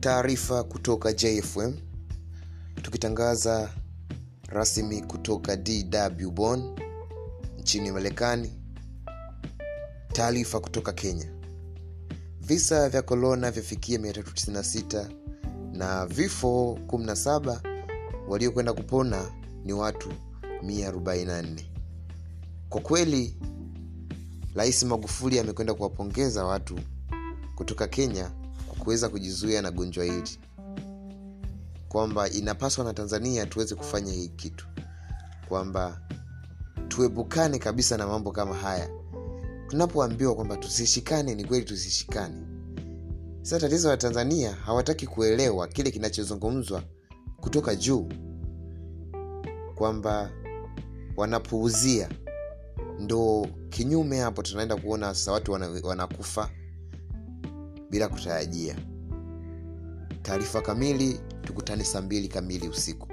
taarifa kutoka jfm tukitangaza rasmi kutoka dw bon nchini marekani. Taarifa kutoka kenya. Visa vya korona vyafikia 396 na vifo 17 waliokwenda kupona ni watu 144 kwa kweli rais magufuli amekwenda kuwapongeza watu kutoka kenya kuweza kujizuia na gonjwa hili. Kwamba inapaswa na tanzania tuweze kufanya hii kitu. Kwamba tuepukane kabisa na mambo kama haya. Tunapoambiwa kwamba tusishikane ni kweli tusishikane. Sasa tatizo la tanzania hawataki kuelewa kile kinachozungumzwa kutoka juu. Kwamba wanapuuzia. Ndo kinyume hapo tunaenda kuona sasa watu wanakufa bila kutarajia. Taarifa kamili tukutane saa mbili kamili usiku